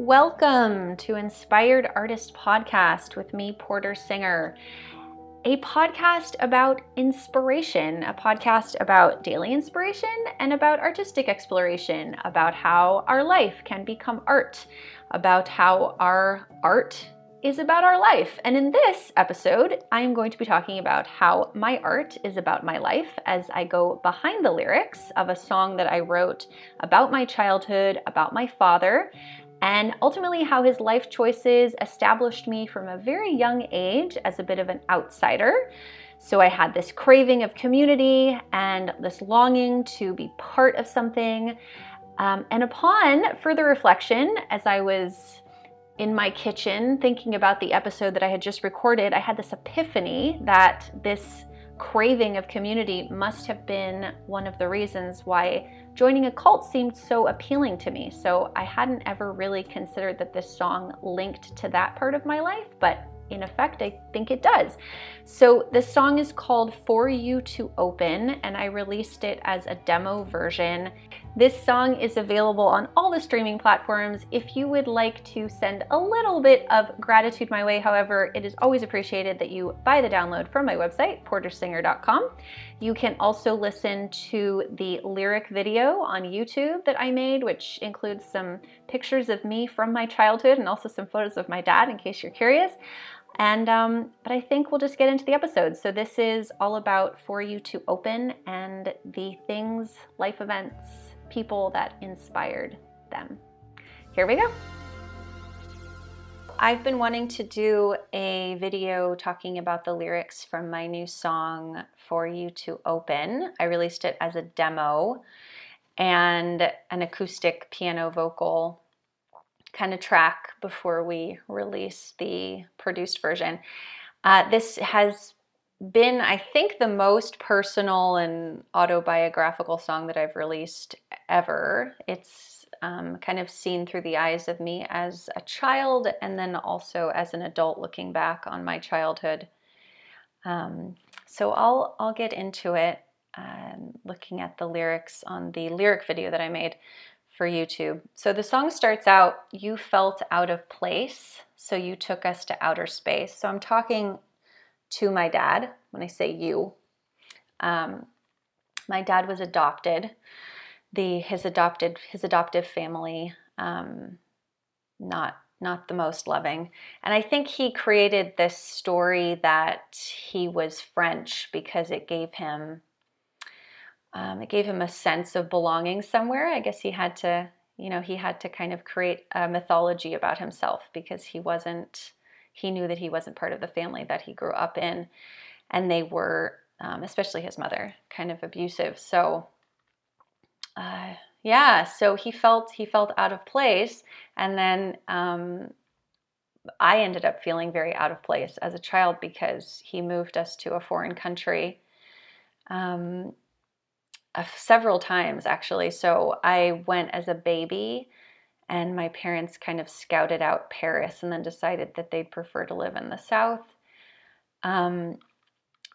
Welcome to Inspired Artist Podcast with me, Porter Singer, a podcast about inspiration, a podcast about daily inspiration and about artistic exploration, about how our life can become art, about how our art is about our life. And in this episode, I am going to be talking about how my art is about my life as I go behind the lyrics of a song that I wrote about my childhood, about my father, and ultimately how his life choices established me from a very young age as a bit of an outsider. So I had this craving of community and this longing to be part of something. Um, and upon further reflection, as I was in my kitchen thinking about the episode that I had just recorded, I had this epiphany that this craving of community must have been one of the reasons why joining a cult seemed so appealing to me. So I hadn't ever really considered that this song linked to that part of my life, but in effect, I think it does. So the song is called For You to Open, and I released it as a demo version. This song is available on all the streaming platforms. If you would like to send a little bit of gratitude my way, however, it is always appreciated that you buy the download from my website, portersinger.com. You can also listen to the lyric video on YouTube that I made, which includes some pictures of me from my childhood and also some photos of my dad in case you're curious. And um, but I think we'll just get into the episode. So this is all about for you to open and the things, life events, people that inspired them. Here we go. I've been wanting to do a video talking about the lyrics from my new song, For You to Open. I released it as a demo and an acoustic piano vocal kind of track before we release the produced version. Uh, this has been, I think, the most personal and autobiographical song that I've released ever. It's um, kind of seen through the eyes of me as a child and then also as an adult looking back on my childhood. Um, so I'll I'll get into it, um, looking at the lyrics on the lyric video that I made for YouTube. So the song starts out, You felt out of place, so you took us to outer space. So I'm talking to my dad when I say you. Um, my dad was adopted. The his adopted his adoptive family, um, not not the most loving. And I think he created this story that he was French because it gave him um, it gave him a sense of belonging somewhere. I guess he had to, you know, he had to kind of create a mythology about himself because he wasn't, he knew that he wasn't part of the family that he grew up in. And they were, um, especially his mother, kind of abusive. So, uh, yeah, so he felt he felt out of place, and then um, I ended up feeling very out of place as a child because he moved us to a foreign country. Um, uh, several times actually. So I went as a baby, and my parents kind of scouted out Paris and then decided that they'd prefer to live in the South. Um,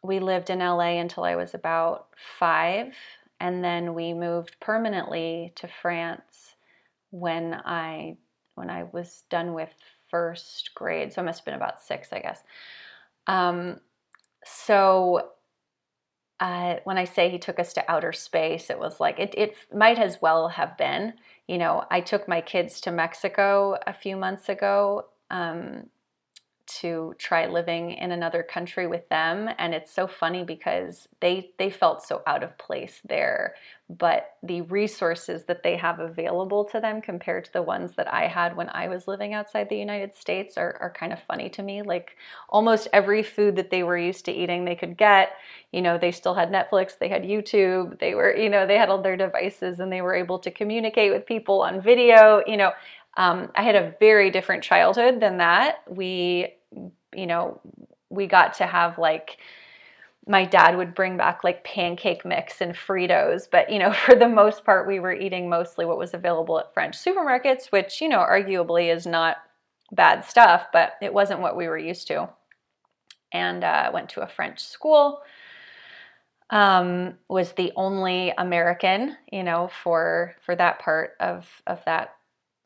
we lived in LA until I was about five, and then we moved permanently to France when I when I was done with first grade. So I must have been about six, I guess. Um, so uh, when I say he took us to outer space, it was like it, it might as well have been. You know, I took my kids to Mexico a few months ago um, to try living in another country with them and it's so funny because they they felt so out of place there but the resources that they have available to them compared to the ones that I had when I was living outside the United States are, are kind of funny to me. Like almost every food that they were used to eating they could get. You know they still had Netflix they had YouTube they were you know they had all their devices and they were able to communicate with people on video you know um, I had a very different childhood than that. We, you know, we got to have like, my dad would bring back like pancake mix and Fritos, but you know, for the most part, we were eating mostly what was available at French supermarkets, which, you know, arguably is not bad stuff, but it wasn't what we were used to. And uh, went to a French school. Um, was the only American, you know, for for that part of of that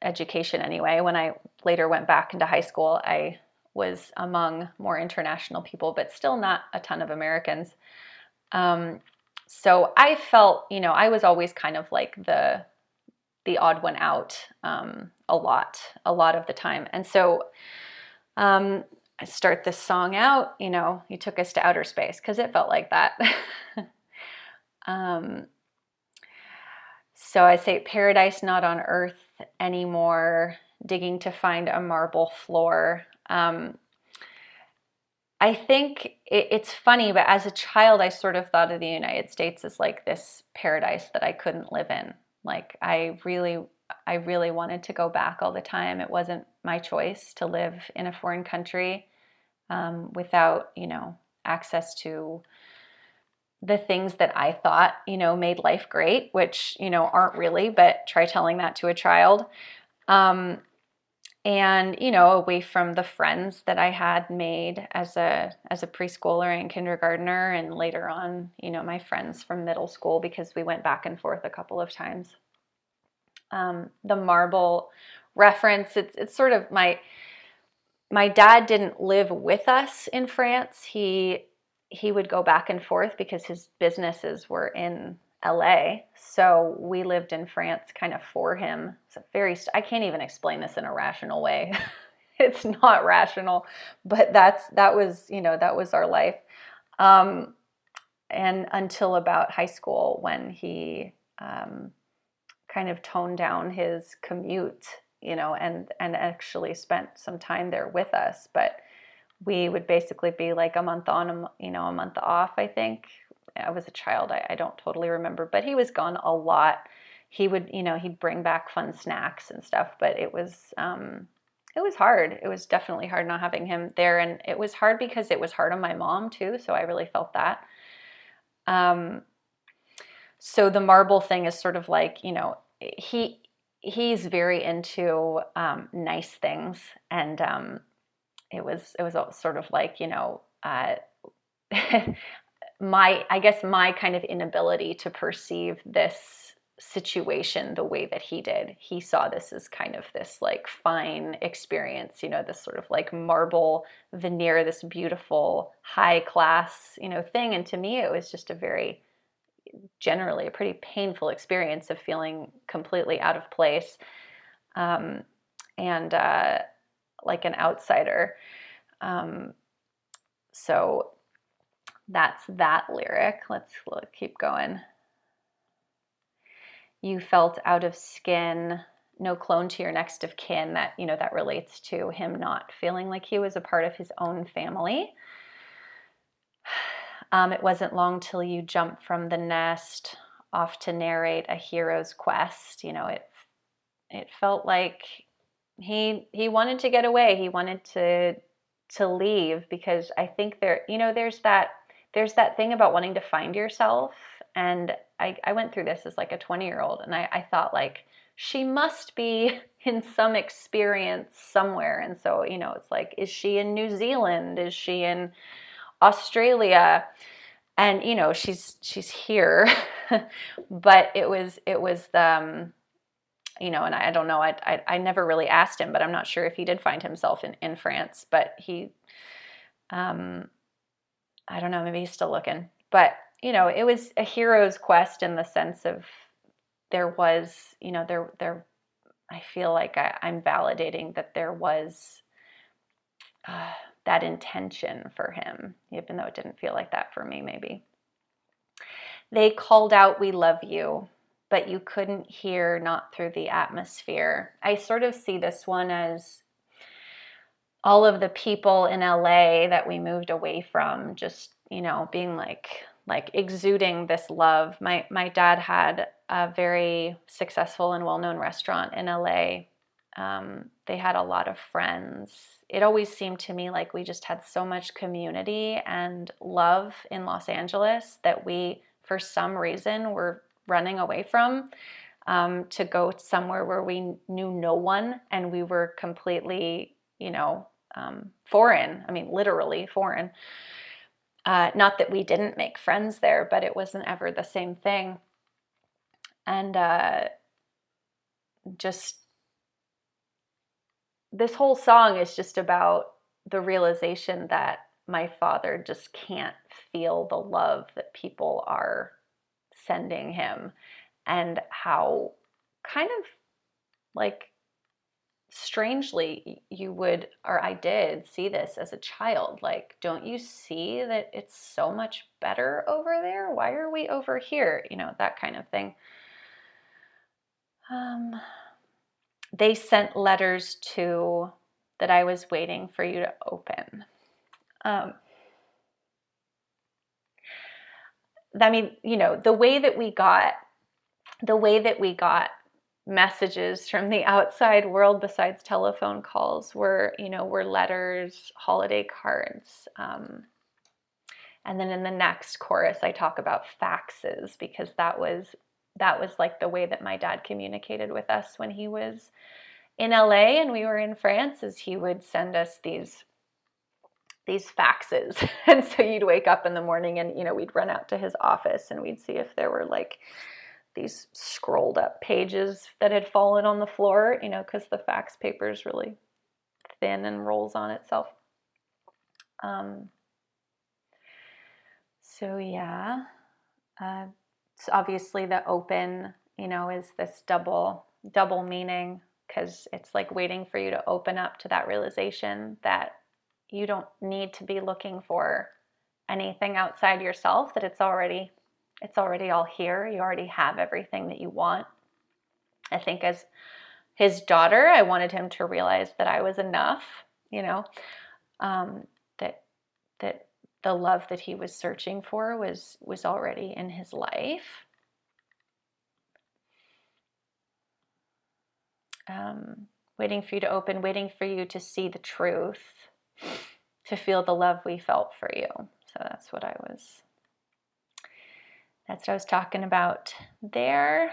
education anyway. When I later went back into high school, I was among more international people, but still not a ton of Americans. Um, so I felt, you know, I was always kind of like the the odd one out um, a lot, a lot of the time. And so um, I start this song out, you know, you took us to outer space because it felt like that. um, so I say, paradise not on earth anymore, digging to find a marble floor. Um, I think it, it's funny, but as a child, I sort of thought of the United States as like this paradise that I couldn't live in. Like I really, I really wanted to go back all the time. It wasn't my choice to live in a foreign country um, without, you know, access to the things that I thought, you know, made life great, which, you know, aren't really, but try telling that to a child. Um, and you know away from the friends that i had made as a as a preschooler and kindergartner and later on you know my friends from middle school because we went back and forth a couple of times um, the marble reference it's, it's sort of my my dad didn't live with us in france he he would go back and forth because his businesses were in LA. So we lived in France kind of for him. It's a very, I can't even explain this in a rational way. it's not rational, but that's, that was, you know, that was our life. Um, and until about high school when he um, kind of toned down his commute, you know, and, and actually spent some time there with us. But we would basically be like a month on, you know, a month off, I think, I was a child. I, I don't totally remember, but he was gone a lot. He would, you know, he'd bring back fun snacks and stuff, but it was, um, it was hard. It was definitely hard not having him there, and it was hard because it was hard on my mom too. So I really felt that. Um, so the marble thing is sort of like, you know, he he's very into um, nice things, and um, it was it was sort of like, you know. Uh, my i guess my kind of inability to perceive this situation the way that he did he saw this as kind of this like fine experience you know this sort of like marble veneer this beautiful high class you know thing and to me it was just a very generally a pretty painful experience of feeling completely out of place um, and uh, like an outsider um, so that's that lyric. Let's look, keep going. You felt out of skin, no clone to your next of kin. That, you know, that relates to him not feeling like he was a part of his own family. Um, it wasn't long till you jumped from the nest off to narrate a hero's quest. You know, it it felt like he he wanted to get away. He wanted to to leave because I think there, you know, there's that there's that thing about wanting to find yourself. And I, I went through this as like a 20 year old, and I, I thought, like, she must be in some experience somewhere. And so, you know, it's like, is she in New Zealand? Is she in Australia? And you know, she's she's here, but it was it was the um, you know, and I, I don't know. I, I, I never really asked him, but I'm not sure if he did find himself in in France. But he, um, I don't know, maybe he's still looking. But, you know, it was a hero's quest in the sense of there was, you know, there, there, I feel like I, am validating that there was uh, that intention for him, even though it didn't feel like that for me, maybe. They called out, We love you, but you couldn't hear, not through the atmosphere. I sort of see this one as all of the people in LA that we moved away from just, you know, being like like exuding this love. My my dad had a very successful and well-known restaurant in LA. Um, they had a lot of friends. It always seemed to me like we just had so much community and love in Los Angeles that we, for some reason, were running away from um, to go somewhere where we knew no one and we were completely you know, um, foreign. I mean, literally foreign. Uh, not that we didn't make friends there, but it wasn't ever the same thing. And uh, just this whole song is just about the realization that my father just can't feel the love that people are sending him and how kind of like strangely you would or I did see this as a child like don't you see that it's so much better over there? Why are we over here? You know that kind of thing. Um they sent letters to that I was waiting for you to open. Um I mean you know the way that we got the way that we got messages from the outside world besides telephone calls were you know were letters holiday cards um, and then in the next chorus i talk about faxes because that was that was like the way that my dad communicated with us when he was in la and we were in france is he would send us these these faxes and so you'd wake up in the morning and you know we'd run out to his office and we'd see if there were like these scrolled up pages that had fallen on the floor, you know, because the fax paper is really thin and rolls on itself. Um, so yeah, uh, so obviously the open, you know, is this double double meaning because it's like waiting for you to open up to that realization that you don't need to be looking for anything outside yourself that it's already it's already all here. You already have everything that you want. I think as his daughter, I wanted him to realize that I was enough, you know, um, that that the love that he was searching for was was already in his life. Um, waiting for you to open, waiting for you to see the truth, to feel the love we felt for you. So that's what I was that's what I was talking about there.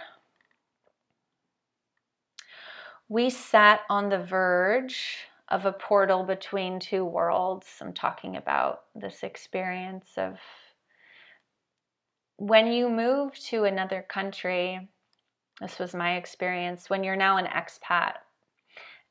We sat on the verge of a portal between two worlds. I'm talking about this experience of when you move to another country. This was my experience when you're now an expat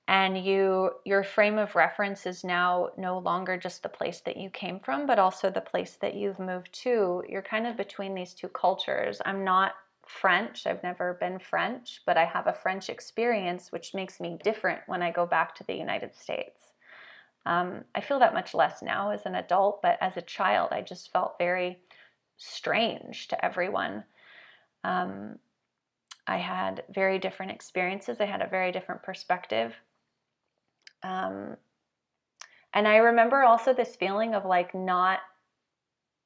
and you your frame of reference is now no longer just the place that you came from but also the place that you've moved to. You're kind of between these two cultures. I'm not french. I've never been french but i have a french experience which makes me different when i go back to the united states. Um, i feel that much less now as an adult but as a child i just felt very strange to everyone. Um, I had very different experiences. I had a very different perspective. Um, and I remember also this feeling of like not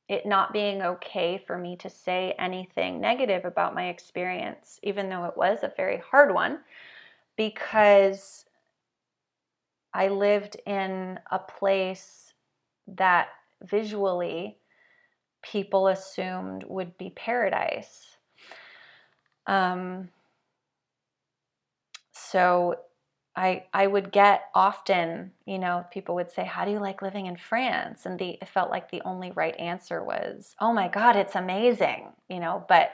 it not being okay for me to say anything negative about my experience, even though it was a very hard one, because I lived in a place that visually people assumed would be paradise. Um, so I, I would get often, you know, people would say, How do you like living in France? And the, it felt like the only right answer was, Oh my God, it's amazing, you know, but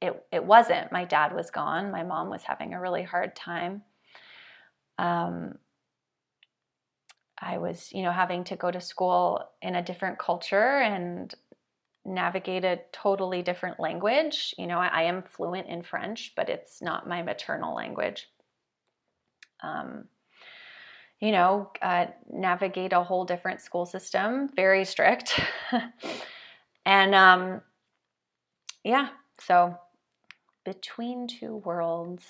it, it wasn't. My dad was gone. My mom was having a really hard time. Um, I was, you know, having to go to school in a different culture and navigate a totally different language. You know, I, I am fluent in French, but it's not my maternal language um, you know, uh, navigate a whole different school system, very strict. and um, yeah, so between two worlds,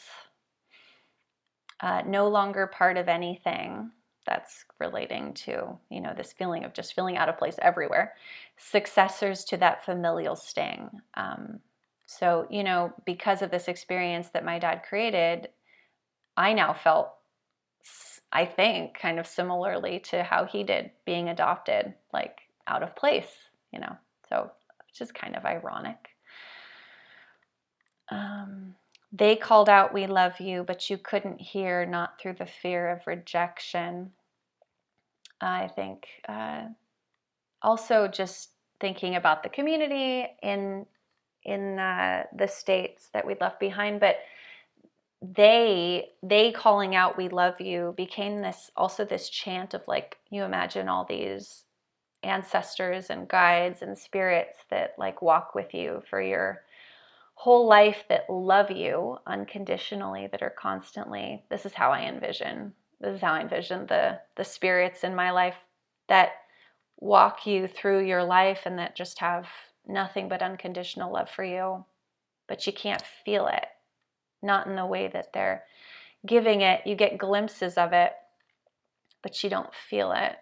uh, no longer part of anything that's relating to, you know, this feeling of just feeling out of place everywhere. Successors to that familial sting. Um, so, you know, because of this experience that my dad created, I now felt I think, kind of similarly to how he did being adopted, like out of place, you know. So, which is kind of ironic. Um, they called out, We love you, but you couldn't hear, not through the fear of rejection. I think uh, also just thinking about the community in in uh, the states that we left behind, but they they calling out we love you became this also this chant of like you imagine all these ancestors and guides and spirits that like walk with you for your whole life that love you unconditionally that are constantly this is how i envision this is how i envision the the spirits in my life that walk you through your life and that just have nothing but unconditional love for you but you can't feel it not in the way that they're giving it. You get glimpses of it but you don't feel it.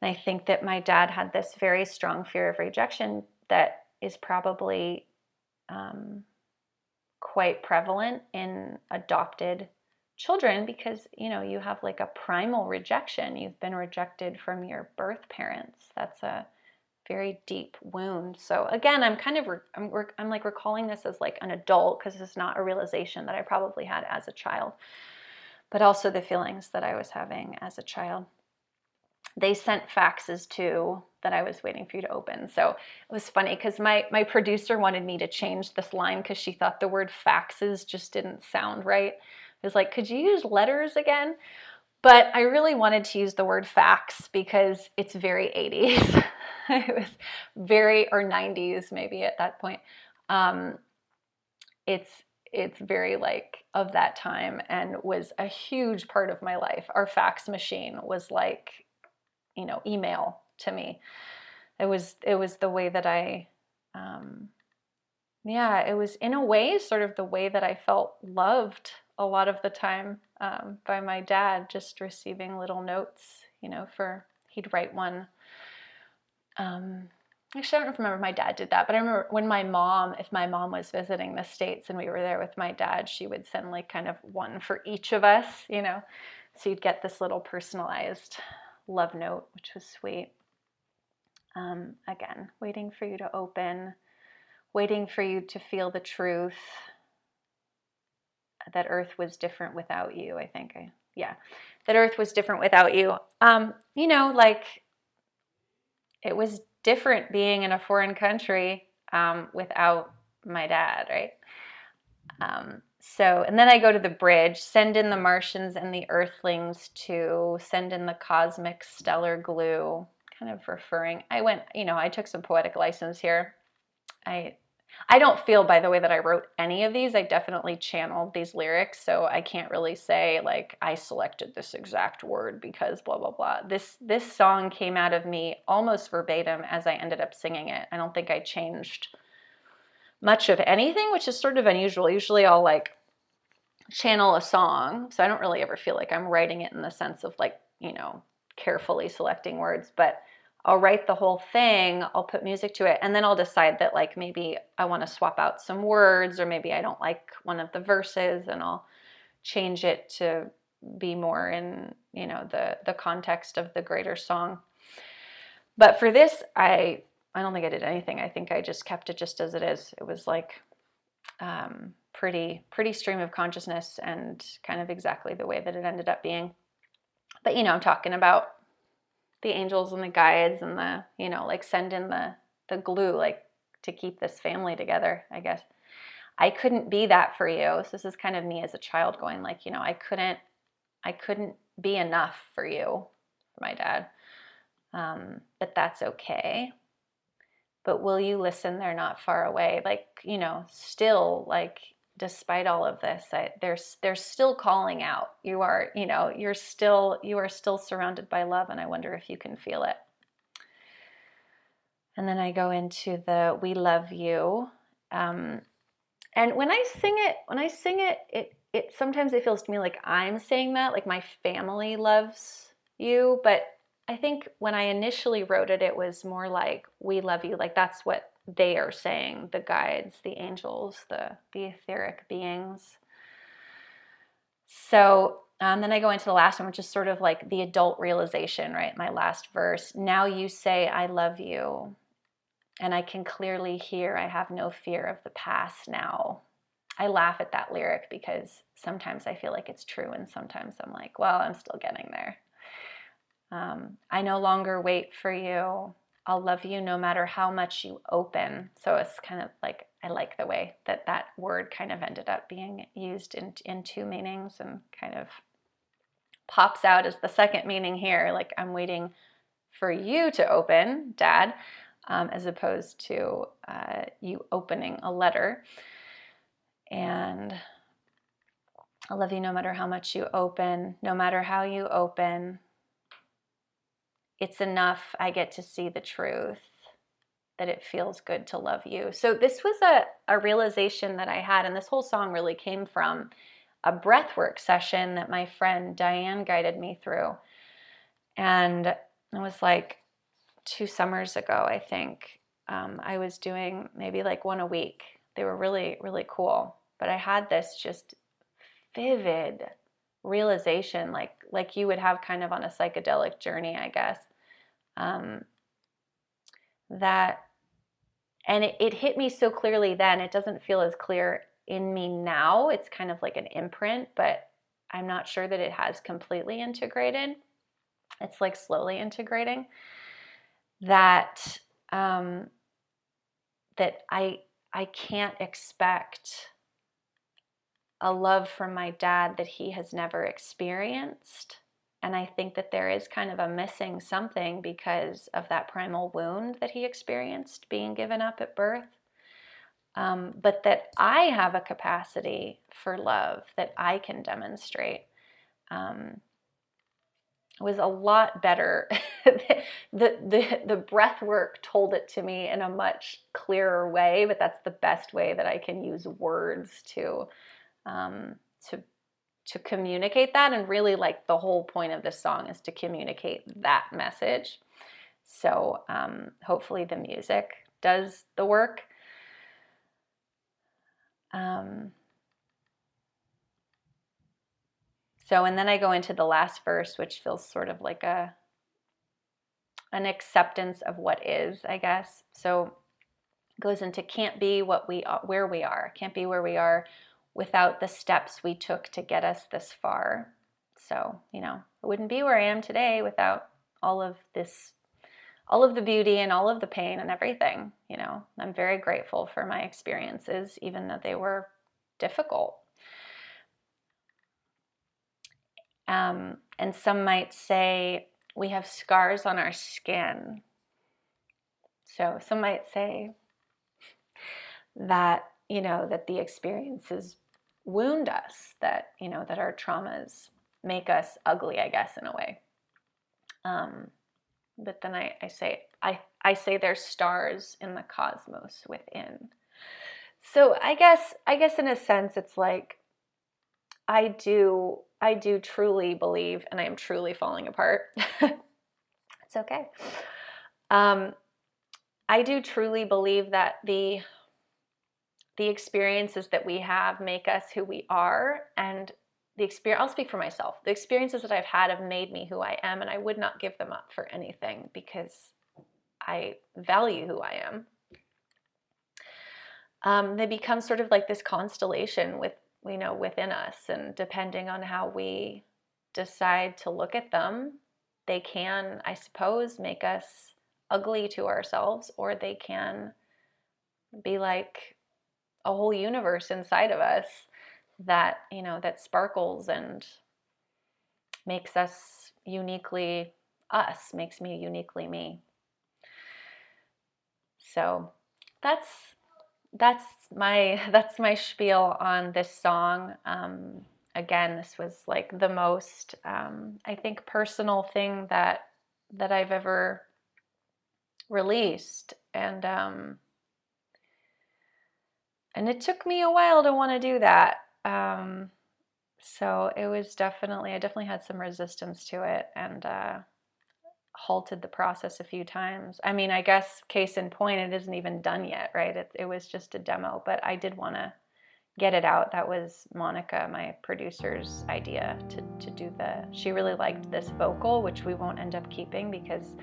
And I think that my dad had this very strong fear of rejection that is probably um, quite prevalent in adopted children because you know you have like a primal rejection. You've been rejected from your birth parents. That's a very deep wound so again i'm kind of i'm, I'm like recalling this as like an adult because it's not a realization that i probably had as a child but also the feelings that i was having as a child they sent faxes too that I was waiting for you to open. So it was funny because my, my producer wanted me to change this line because she thought the word faxes just didn't sound right. I was like, could you use letters again? But I really wanted to use the word fax because it's very 80s. it was very, or 90s maybe at that point. Um, it's it's very like of that time and was a huge part of my life. Our fax machine was like you know email to me it was it was the way that i um, yeah it was in a way sort of the way that i felt loved a lot of the time um, by my dad just receiving little notes you know for he'd write one um, actually i don't remember my dad did that but i remember when my mom if my mom was visiting the states and we were there with my dad she would send like kind of one for each of us you know so you'd get this little personalized love note, which was sweet. Um, again, waiting for you to open, waiting for you to feel the truth that Earth was different without you. I think, I, yeah, that Earth was different without you. Um, you know, like it was different being in a foreign country um, without my dad, right? Um, so, and then I go to the bridge, send in the Martians and the Earthlings to send in the cosmic stellar glue, kind of referring. I went, you know, I took some poetic license here. I I don't feel, by the way, that I wrote any of these. I definitely channeled these lyrics, so I can't really say like I selected this exact word because blah blah blah. This this song came out of me almost verbatim as I ended up singing it. I don't think I changed much of anything, which is sort of unusual. Usually I'll like channel a song, so I don't really ever feel like I'm writing it in the sense of like, you know, carefully selecting words, but I'll write the whole thing, I'll put music to it, and then I'll decide that like maybe I want to swap out some words or maybe I don't like one of the verses and I'll change it to be more in, you know, the the context of the greater song. But for this, I I don't think I did anything. I think I just kept it just as it is. It was like um, pretty pretty stream of consciousness and kind of exactly the way that it ended up being. But you know, I'm talking about the angels and the guides and the you know like send in the the glue like to keep this family together. I guess I couldn't be that for you. So this is kind of me as a child going like you know I couldn't I couldn't be enough for you, for my dad. Um, but that's okay but will you listen they're not far away like you know still like despite all of this I, they're, they're still calling out you are you know you're still you are still surrounded by love and i wonder if you can feel it and then i go into the we love you um, and when i sing it when i sing it it it sometimes it feels to me like i'm saying that like my family loves you but I think when I initially wrote it, it was more like, we love you. Like that's what they are saying the guides, the angels, the, the etheric beings. So um, then I go into the last one, which is sort of like the adult realization, right? My last verse. Now you say, I love you. And I can clearly hear, I have no fear of the past now. I laugh at that lyric because sometimes I feel like it's true, and sometimes I'm like, well, I'm still getting there. Um, I no longer wait for you. I'll love you no matter how much you open. So it's kind of like I like the way that that word kind of ended up being used in, in two meanings and kind of pops out as the second meaning here. Like, I'm waiting for you to open, Dad, um, as opposed to uh, you opening a letter. And I love you no matter how much you open, no matter how you open. It's enough. I get to see the truth that it feels good to love you. So, this was a, a realization that I had, and this whole song really came from a breathwork session that my friend Diane guided me through. And it was like two summers ago, I think. Um, I was doing maybe like one a week. They were really, really cool. But I had this just vivid realization, like like you would have kind of on a psychedelic journey, I guess. Um, that and it, it hit me so clearly then it doesn't feel as clear in me now it's kind of like an imprint but i'm not sure that it has completely integrated it's like slowly integrating that um, that i i can't expect a love from my dad that he has never experienced and I think that there is kind of a missing something because of that primal wound that he experienced being given up at birth. Um, but that I have a capacity for love that I can demonstrate um, was a lot better. the, the, the breath work told it to me in a much clearer way, but that's the best way that I can use words to, um, to to communicate that. And really like the whole point of this song is to communicate that message. So um, hopefully the music does the work. Um, so and then i go into the last verse which feels sort of like a an acceptance of what is i guess. So goes into can't be what we are where we are. Can't be where we are without the steps we took to get us this far. So, you know, I wouldn't be where I am today without all of this, all of the beauty and all of the pain and everything. You know, I'm very grateful for my experiences, even though they were difficult. Um, and some might say we have scars on our skin. So some might say that, you know, that the experiences wound us, that, you know, that our traumas make us ugly, I guess, in a way. Um, but then I, I say, I, I say there's stars in the cosmos within. So I guess, I guess in a sense, it's like, I do, I do truly believe, and I am truly falling apart. it's okay. Um, I do truly believe that the the experiences that we have make us who we are and the experience I'll speak for myself. The experiences that I've had have made me who I am and I would not give them up for anything because I value who I am. Um, they become sort of like this constellation with you know within us and depending on how we decide to look at them they can i suppose make us ugly to ourselves or they can be like a whole universe inside of us that you know that sparkles and makes us uniquely us makes me uniquely me. So that's that's my that's my spiel on this song. Um, again this was like the most um, i think personal thing that that i've ever released. And um, and it took me a while to want to do that. Um, so it was definitely, I definitely had some resistance to it and uh, halted the process a few times. I mean, I guess case in point, it isn't even done yet, right? It, it was just a demo, but I did want to get it out. That was Monica, my producer's idea to, to do the, she really liked this vocal, which we won't end up keeping because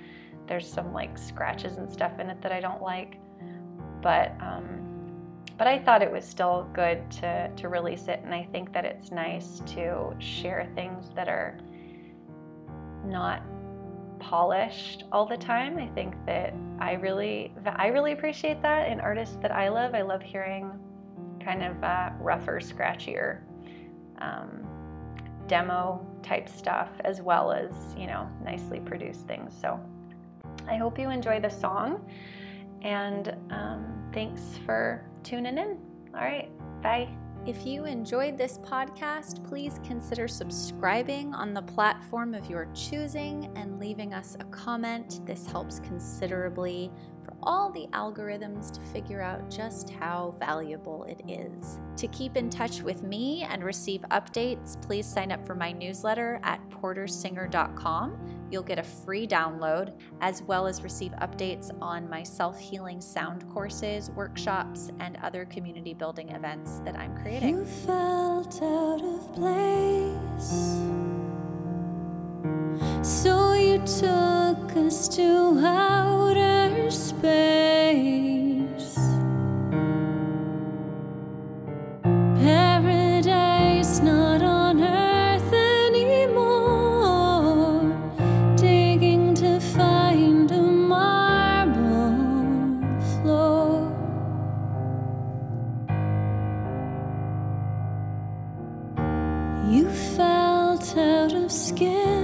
there's some like scratches and stuff in it that I don't like. But, um, but I thought it was still good to, to release it, and I think that it's nice to share things that are not polished all the time. I think that I really I really appreciate that in artists that I love. I love hearing kind of uh, rougher, scratchier um, demo type stuff as well as you know nicely produced things. So I hope you enjoy the song, and um, thanks for tuning in. All right, bye. If you enjoyed this podcast, please consider subscribing on the platform of your choosing and leaving us a comment. This helps considerably for all the algorithms to figure out just how valuable it is. To keep in touch with me and receive updates, please sign up for my newsletter at portersinger.com. You'll get a free download as well as receive updates on my self healing sound courses, workshops, and other community building events that I'm creating. You felt out of place. So you took us to outer space. Paradise not on earth anymore. Digging to find a marble floor. You felt out of skin.